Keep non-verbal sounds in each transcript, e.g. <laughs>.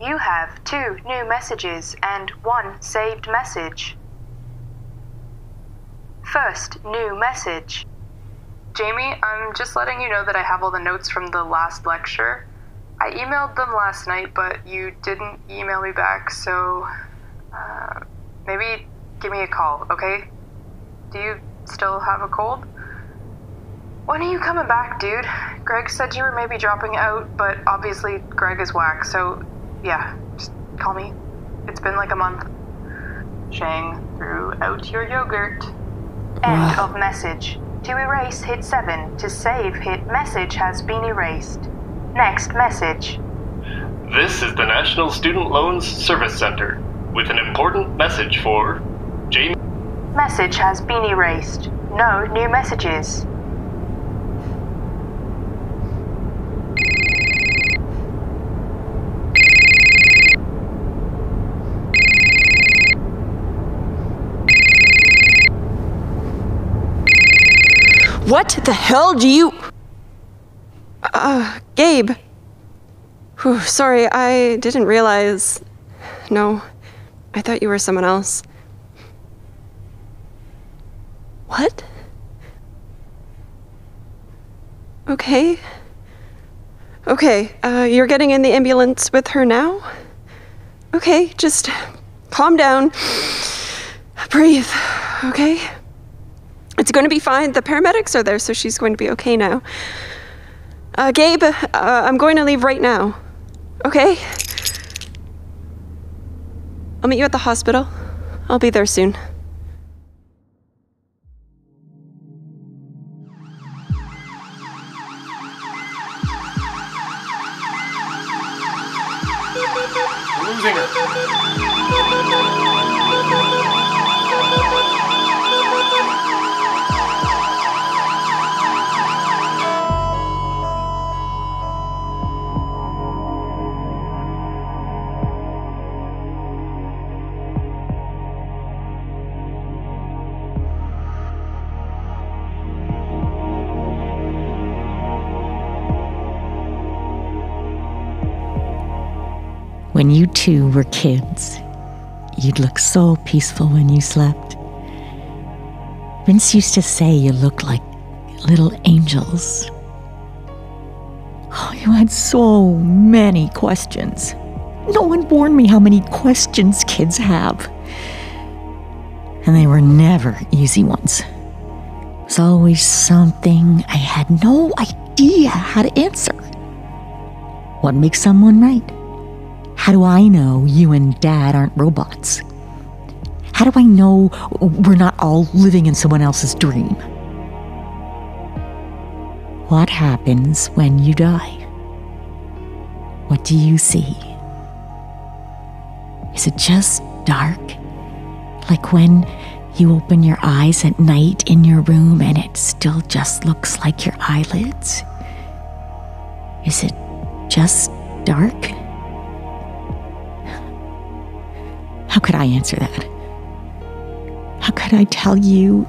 You have two new messages and one saved message. First new message. Jamie, I'm just letting you know that I have all the notes from the last lecture. I emailed them last night, but you didn't email me back, so uh, maybe give me a call, okay? Do you still have a cold? When are you coming back, dude? Greg said you were maybe dropping out, but obviously Greg is whack, so yeah, just call me. It's been like a month. Shang threw out your yogurt. End of message. To erase, hit 7. To save, hit message has been erased. Next message. This is the National Student Loans Service Center with an important message for Jamie. Message has been erased. No new messages. What the hell do you. Uh, Gabe. Whew, sorry, I didn't realize. No, I thought you were someone else. What? Okay. Okay, uh, you're getting in the ambulance with her now? Okay, just calm down. Breathe, okay? It's going to be fine. The paramedics are there, so she's going to be okay now. Uh, Gabe, uh, I'm going to leave right now. Okay? I'll meet you at the hospital. I'll be there soon. Losing her. Two were kids, you'd look so peaceful when you slept. Vince used to say you looked like little angels. Oh, you had so many questions. No one warned me how many questions kids have. And they were never easy ones. It was always something I had no idea how to answer. What makes someone right? How do I know you and Dad aren't robots? How do I know we're not all living in someone else's dream? What happens when you die? What do you see? Is it just dark? Like when you open your eyes at night in your room and it still just looks like your eyelids? Is it just dark? How could I answer that? How could I tell you?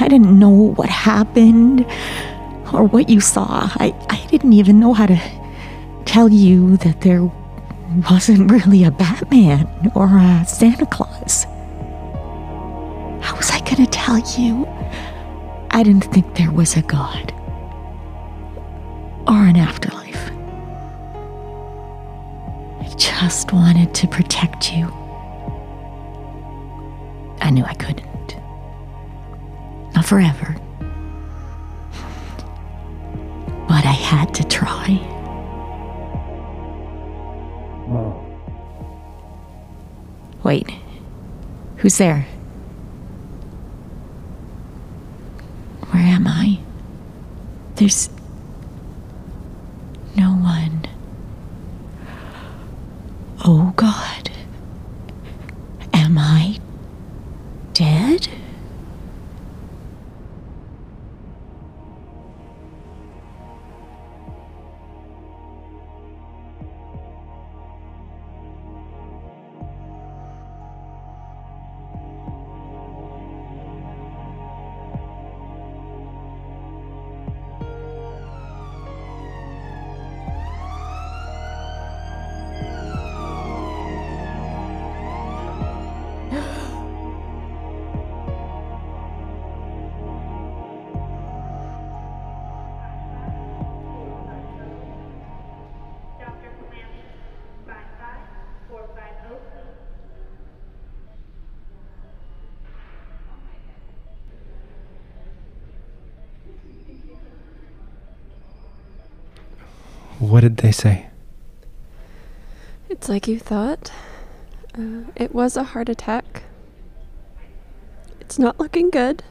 I didn't know what happened or what you saw. I, I didn't even know how to tell you that there wasn't really a Batman or a Santa Claus. How was I going to tell you? I didn't think there was a God or an afterlife. I just wanted to protect you. I knew I couldn't. Not forever. But I had to try. Wait. Who's there? Where am I? There's no one. Oh God. Am I dead? What did they say? It's like you thought. Uh, it was a heart attack. It's not looking good.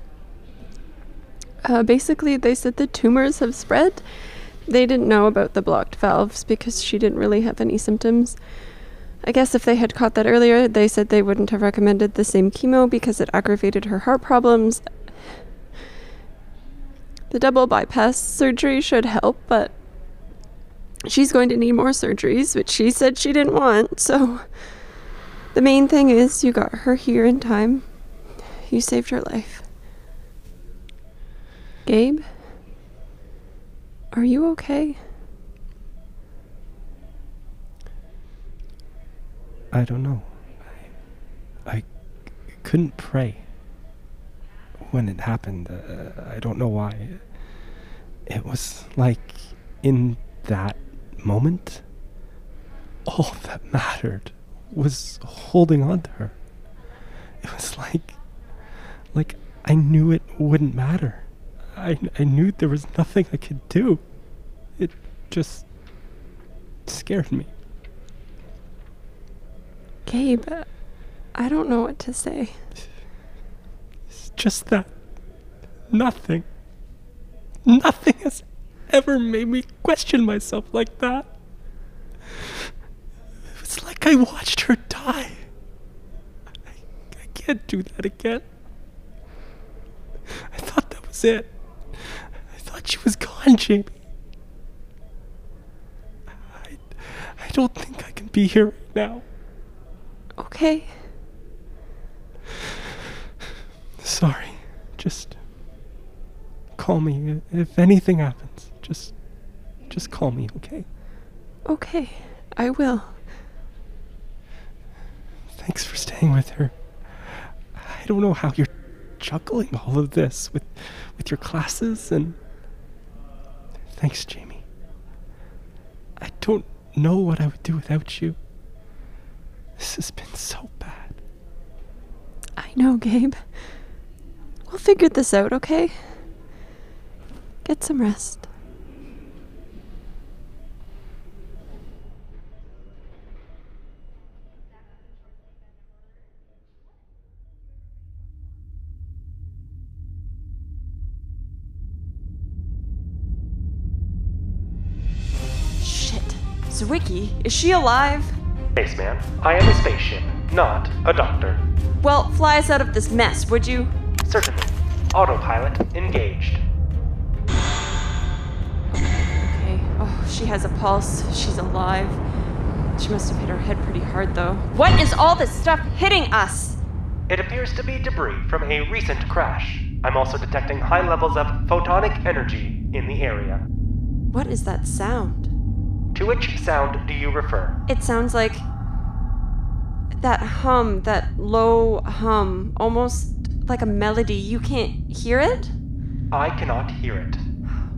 Uh, basically, they said the tumors have spread. They didn't know about the blocked valves because she didn't really have any symptoms. I guess if they had caught that earlier, they said they wouldn't have recommended the same chemo because it aggravated her heart problems. The double bypass surgery should help, but she's going to need more surgeries, which she said she didn't want, so the main thing is you got her here in time. You saved her life. Gabe? Are you okay? I don't know. I, I couldn't pray when it happened. Uh, I don't know why. It was like in that moment, all that mattered was holding on to her. It was like, like I knew it wouldn't matter. I, I knew there was nothing I could do. It just scared me. Gabe, I don't know what to say. It's just that nothing, nothing has ever made me question myself like that. It's like I watched her die. I, I can't do that again. I thought that was it. I thought she was gone, Jamie. I, I don't think I can be here right now. Okay. Sorry. Just call me if anything happens. Just just call me, okay? Okay. I will. Thanks for staying with her. I don't know how you're juggling all of this with with your classes and thanks, Jamie. I don't know what I would do without you. This has been so bad. I know, Gabe. We'll figure this out, okay? Get some rest. Zwicky, is she alive? Spaceman, I am a spaceship, not a doctor. Well, fly us out of this mess, would you? Certainly. Autopilot engaged. Okay. Oh, she has a pulse. She's alive. She must have hit her head pretty hard, though. What is all this stuff hitting us? It appears to be debris from a recent crash. I'm also detecting high levels of photonic energy in the area. What is that sound? To which sound do you refer? It sounds like that hum, that low hum, almost like a melody. You can't hear it? I cannot hear it.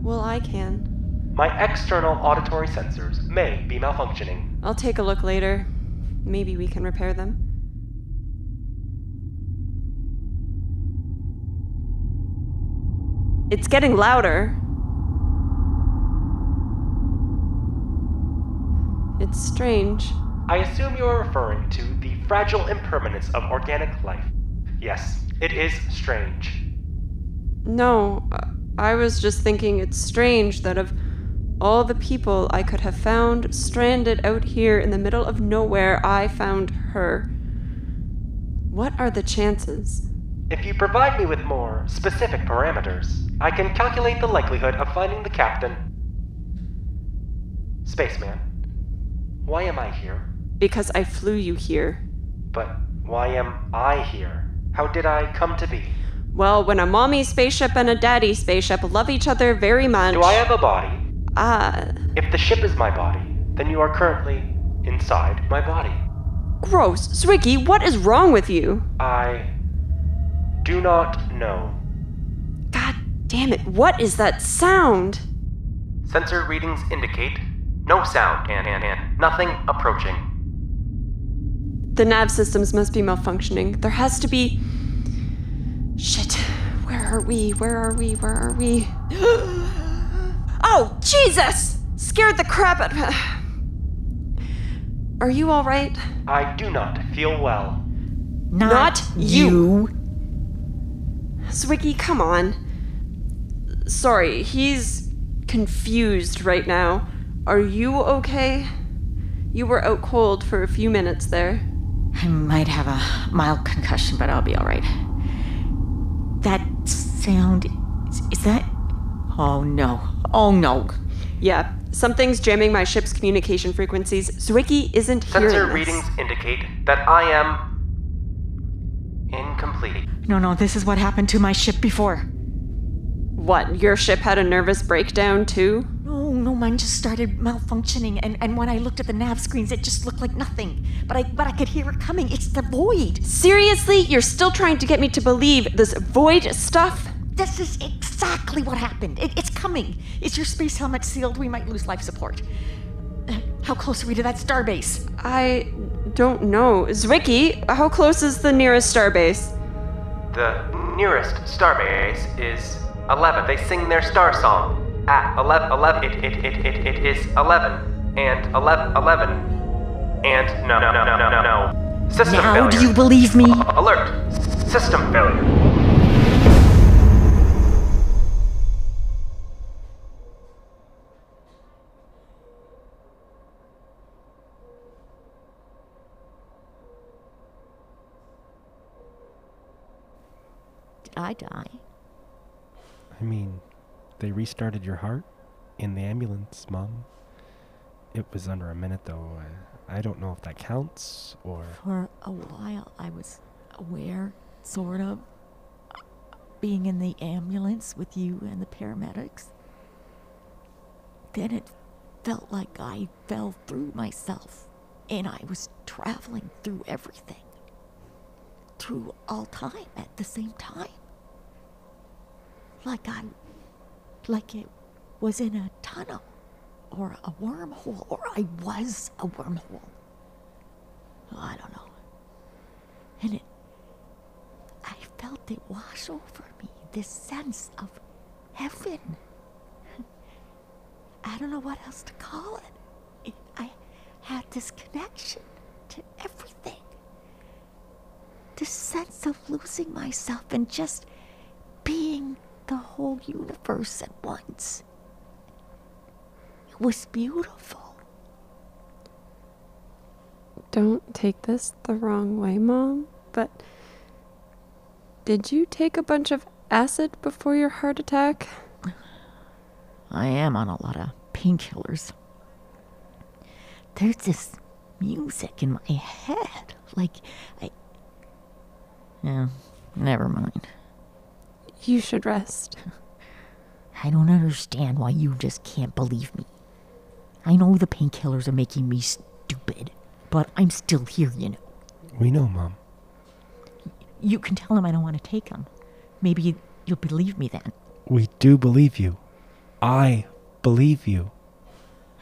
Well, I can. My external auditory sensors may be malfunctioning. I'll take a look later. Maybe we can repair them. It's getting louder. It's strange. I assume you are referring to the fragile impermanence of organic life. Yes, it is strange. No, I was just thinking it's strange that of all the people I could have found stranded out here in the middle of nowhere, I found her. What are the chances? If you provide me with more specific parameters, I can calculate the likelihood of finding the captain. Spaceman, why am I here? Because I flew you here. But why am I here? How did I come to be? Well, when a mommy spaceship and a daddy spaceship love each other very much. Do I have a body? Ah, If the ship is my body, then you are currently inside my body. gross. Zwicky, what is wrong with you? I do not know. God damn it, what is that sound? Sensor readings indicate no sound and, and, and nothing approaching. The nav systems must be malfunctioning. There has to be. Shit. Where are we? Where are we? Where are we? <gasps> oh, Jesus! scared the crap out of me. Are you alright? I do not feel well. Not, Not you. Zwicky, come on. Sorry, he's confused right now. Are you okay? You were out cold for a few minutes there. I might have a mild concussion, but I'll be all right. That sound. Is, is that. Oh no. Oh no. Yeah, something's jamming my ship's communication frequencies. Zwicky isn't hearing Sensor this. readings indicate that I am. incomplete. No, no, this is what happened to my ship before. What, your ship had a nervous breakdown too? No, no, mine just started malfunctioning, and, and when I looked at the nav screens, it just looked like nothing. But I but I could hear it coming. It's the void. Seriously? You're still trying to get me to believe this void stuff? This is exactly what happened. It, it's coming. Is your space helmet sealed? We might lose life support. How close are we to that starbase? I don't know. Zwicky, how close is the nearest starbase? The nearest starbase is 11. They sing their star song at 11. 11 it, it, it, it, it is 11. And 11. 11. And no, no, no, no, no, no, no. System now failure. do you believe me? Alert! System failure. Did I die? I mean, they restarted your heart in the ambulance, Mom. It was under a minute, though. I, I don't know if that counts or. For a while, I was aware, sort of, being in the ambulance with you and the paramedics. Then it felt like I fell through myself, and I was traveling through everything. Through all time at the same time. Like I. like it was in a tunnel, or a wormhole, or I was a wormhole. Oh, I don't know. And it. I felt it wash over me, this sense of heaven. <laughs> I don't know what else to call it. it I had this connection to everything. This sense of losing myself and just whole universe at once. It was beautiful. Don't take this the wrong way, Mom, but did you take a bunch of acid before your heart attack? I am on a lot of painkillers. There's this music in my head. Like, I. Yeah, never mind. You should rest. <laughs> I don't understand why you just can't believe me. I know the painkillers are making me stupid, but I'm still here, you know. We know, Mom. You can tell him I don't want to take them. Maybe you'll believe me then. We do believe you. I believe you.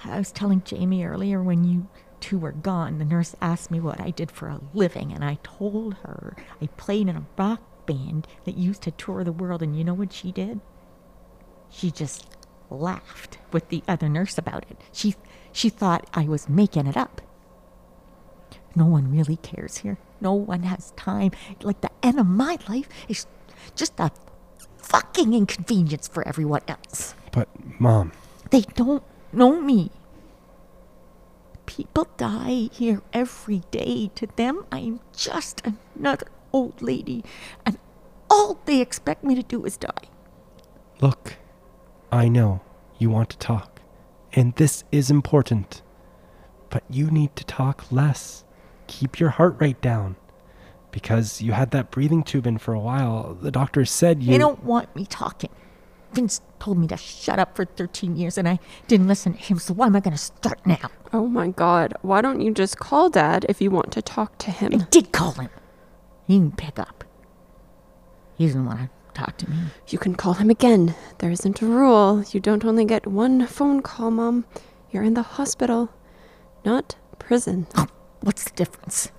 I was telling Jamie earlier when you two were gone, the nurse asked me what I did for a living, and I told her I played in a rock band that used to tour the world, and you know what she did? She just laughed with the other nurse about it. She she thought I was making it up. No one really cares here. No one has time. Like the end of my life is just a fucking inconvenience for everyone else. But, Mom, They don't know me. People die here every day. To them, I'm just another old lady, and all they expect me to do is die. look. I know you want to talk, and this is important. But you need to talk less. Keep your heart rate down. Because you had that breathing tube in for a while. The doctor said you. They don't want me talking. Vince told me to shut up for 13 years, and I didn't listen to him, so why am I going to start now? Oh my god, why don't you just call Dad if you want to talk to him? I did call him. He didn't pick up. He doesn't want to talk to me. You can call him again. There isn't a rule. You don't only get one phone call, Mom. You're in the hospital, not prison. Oh, what's the difference?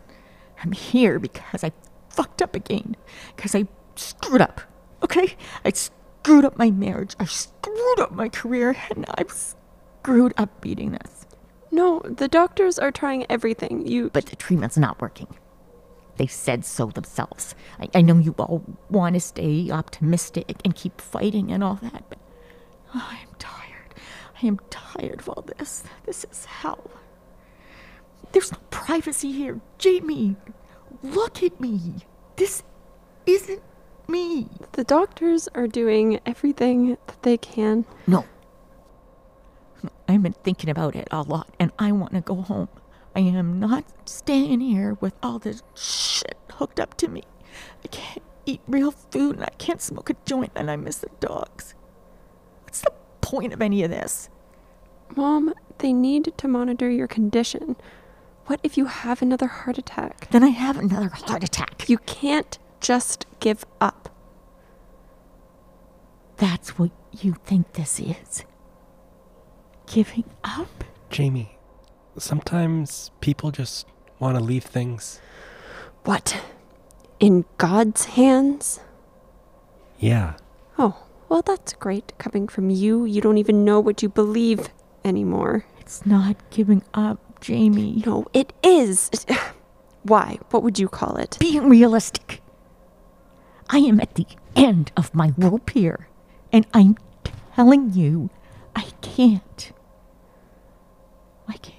I'm here because I fucked up again. Because I screwed up. Okay? I screwed up my marriage. I screwed up my career. And I'm screwed up beating this. No, the doctors are trying everything. You. But the treatment's not working. They said so themselves. I, I know you all want to stay optimistic and keep fighting and all that, but oh, I am tired. I am tired of all this. This is hell. There's no privacy here. Jamie, look at me. This isn't me. The doctors are doing everything that they can. No. I've been thinking about it a lot, and I want to go home. I am not staying here with all this shit hooked up to me. I can't eat real food, and I can't smoke a joint, and I miss the dogs. What's the point of any of this? Mom, they need to monitor your condition. What if you have another heart attack? Then I have another heart attack. You can't just give up. That's what you think this is? Giving up? Jamie, sometimes people just want to leave things. What? In God's hands? Yeah. Oh, well, that's great coming from you. You don't even know what you believe anymore. It's not giving up, Jamie. No, it is. <sighs> Why? What would you call it? Being realistic. I am at the end of my rope here, and I'm telling you, I can't. Why can't you just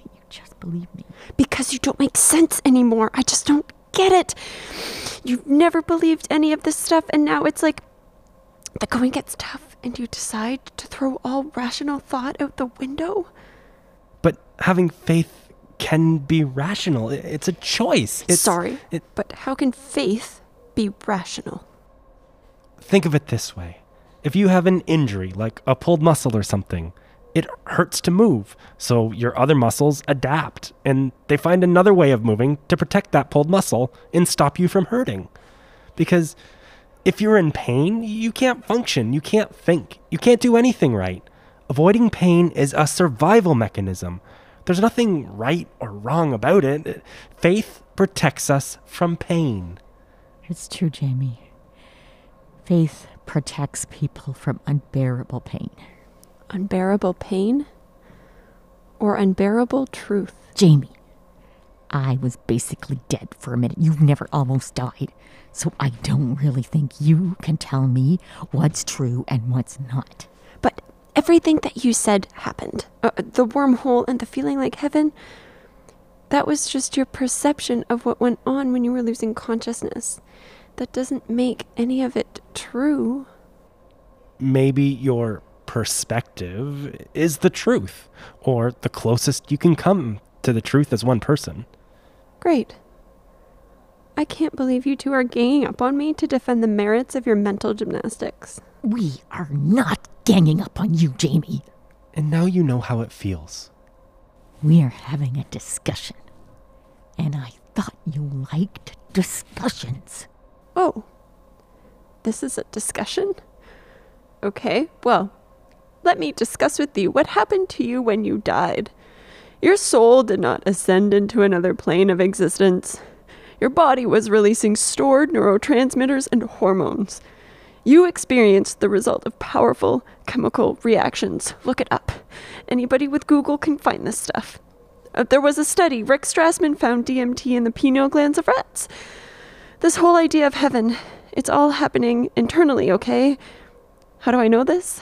believe me? Because you don't make sense anymore. I just don't get it. You've never believed any of this stuff, and now it's like the going gets tough, and you decide to throw all rational thought out the window. But having faith can be rational. It's a choice. It's, Sorry, It, but how can faith be rational? think of it this way if you have an injury, like a pulled muscle or something, it hurts to move. So your other muscles adapt and they find another way of moving to protect that pulled muscle and stop you from hurting. Because if you're in pain, you can't function, you can't think, you can't do anything right. Avoiding pain is a survival mechanism. There's nothing right or wrong about it. Faith protects us from pain. It's true, Jamie. Faith protects people from unbearable pain. Unbearable pain? Or unbearable truth? Jamie, I was basically dead for a minute. You've never almost died. So I don't really think you can tell me what's true and what's not. But everything that you said happened. Uh, the wormhole and the feeling like heaven. That was just your perception of what went on when you were losing consciousness. That doesn't make any of it true. maybe your perspective is the truth, or the closest you can come to the truth as one person. Great. I can't believe you two are ganging up on me to defend the merits of your mental gymnastics. We are not ganging up on you, Jamie. And now you know how it feels. We are having a discussion. And I thought you liked discussions. Oh. This is a discussion? Okay, well, let me discuss with you what happened to you when you died. Your soul did not ascend into another plane of existence. Your body was releasing stored neurotransmitters and hormones. You experienced the result of powerful chemical reactions. Look it up. Anybody with Google can find this stuff. Uh, there was a study. Rick Strassman found DMT in the pineal glands of rats. This whole idea of heaven, it's all happening internally, okay? How do I know this?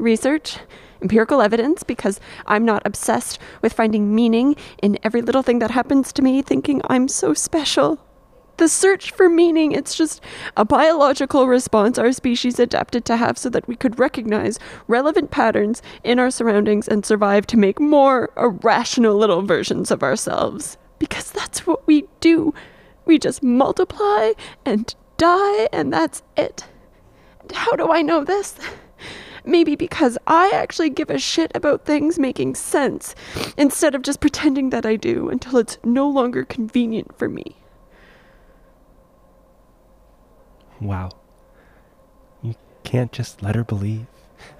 Research, empirical evidence, because I'm not obsessed with finding meaning in every little thing that happens to me, thinking I'm so special. The search for meaning, it's just a biological response our species adapted to have so that we could recognize relevant patterns in our surroundings and survive to make more irrational little versions of ourselves. Because that's what we do. We just multiply and die, and that's it. How do I know this? Maybe because I actually give a shit about things making sense instead of just pretending that I do until it's no longer convenient for me. Wow. You can't just let her believe.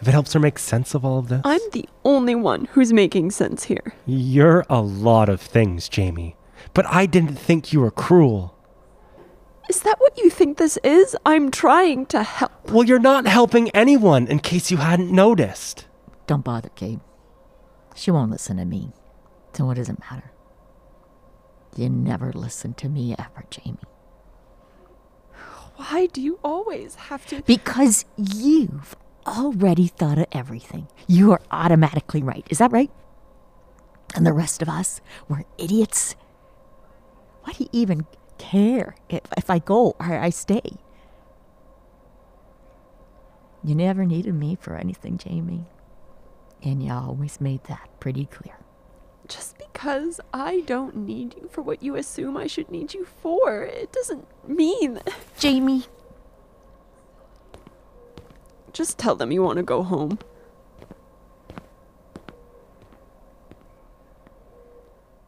If it helps her make sense of all of this, I'm the only one who's making sense here. you're a lot of things, Jamie. But I didn't think you were cruel. Is that what you think this is? I'm trying to help. Well, you're not helping anyone, in case you hadn't noticed. Don't bother, Gabe. She won't listen to me. So what does it matter? You never listen to me ever, Jamie. Why do you always have to? Because you've already thought of everything. You are automatically right. Is that right? And the rest of us, we're idiots. Why do you even care if, if I go or I stay? You never needed me for anything, Jamie. And you always made that pretty clear. Just because I don't need you for what you assume I should need you for, it doesn't mean. Jamie, Just tell them you want to go home.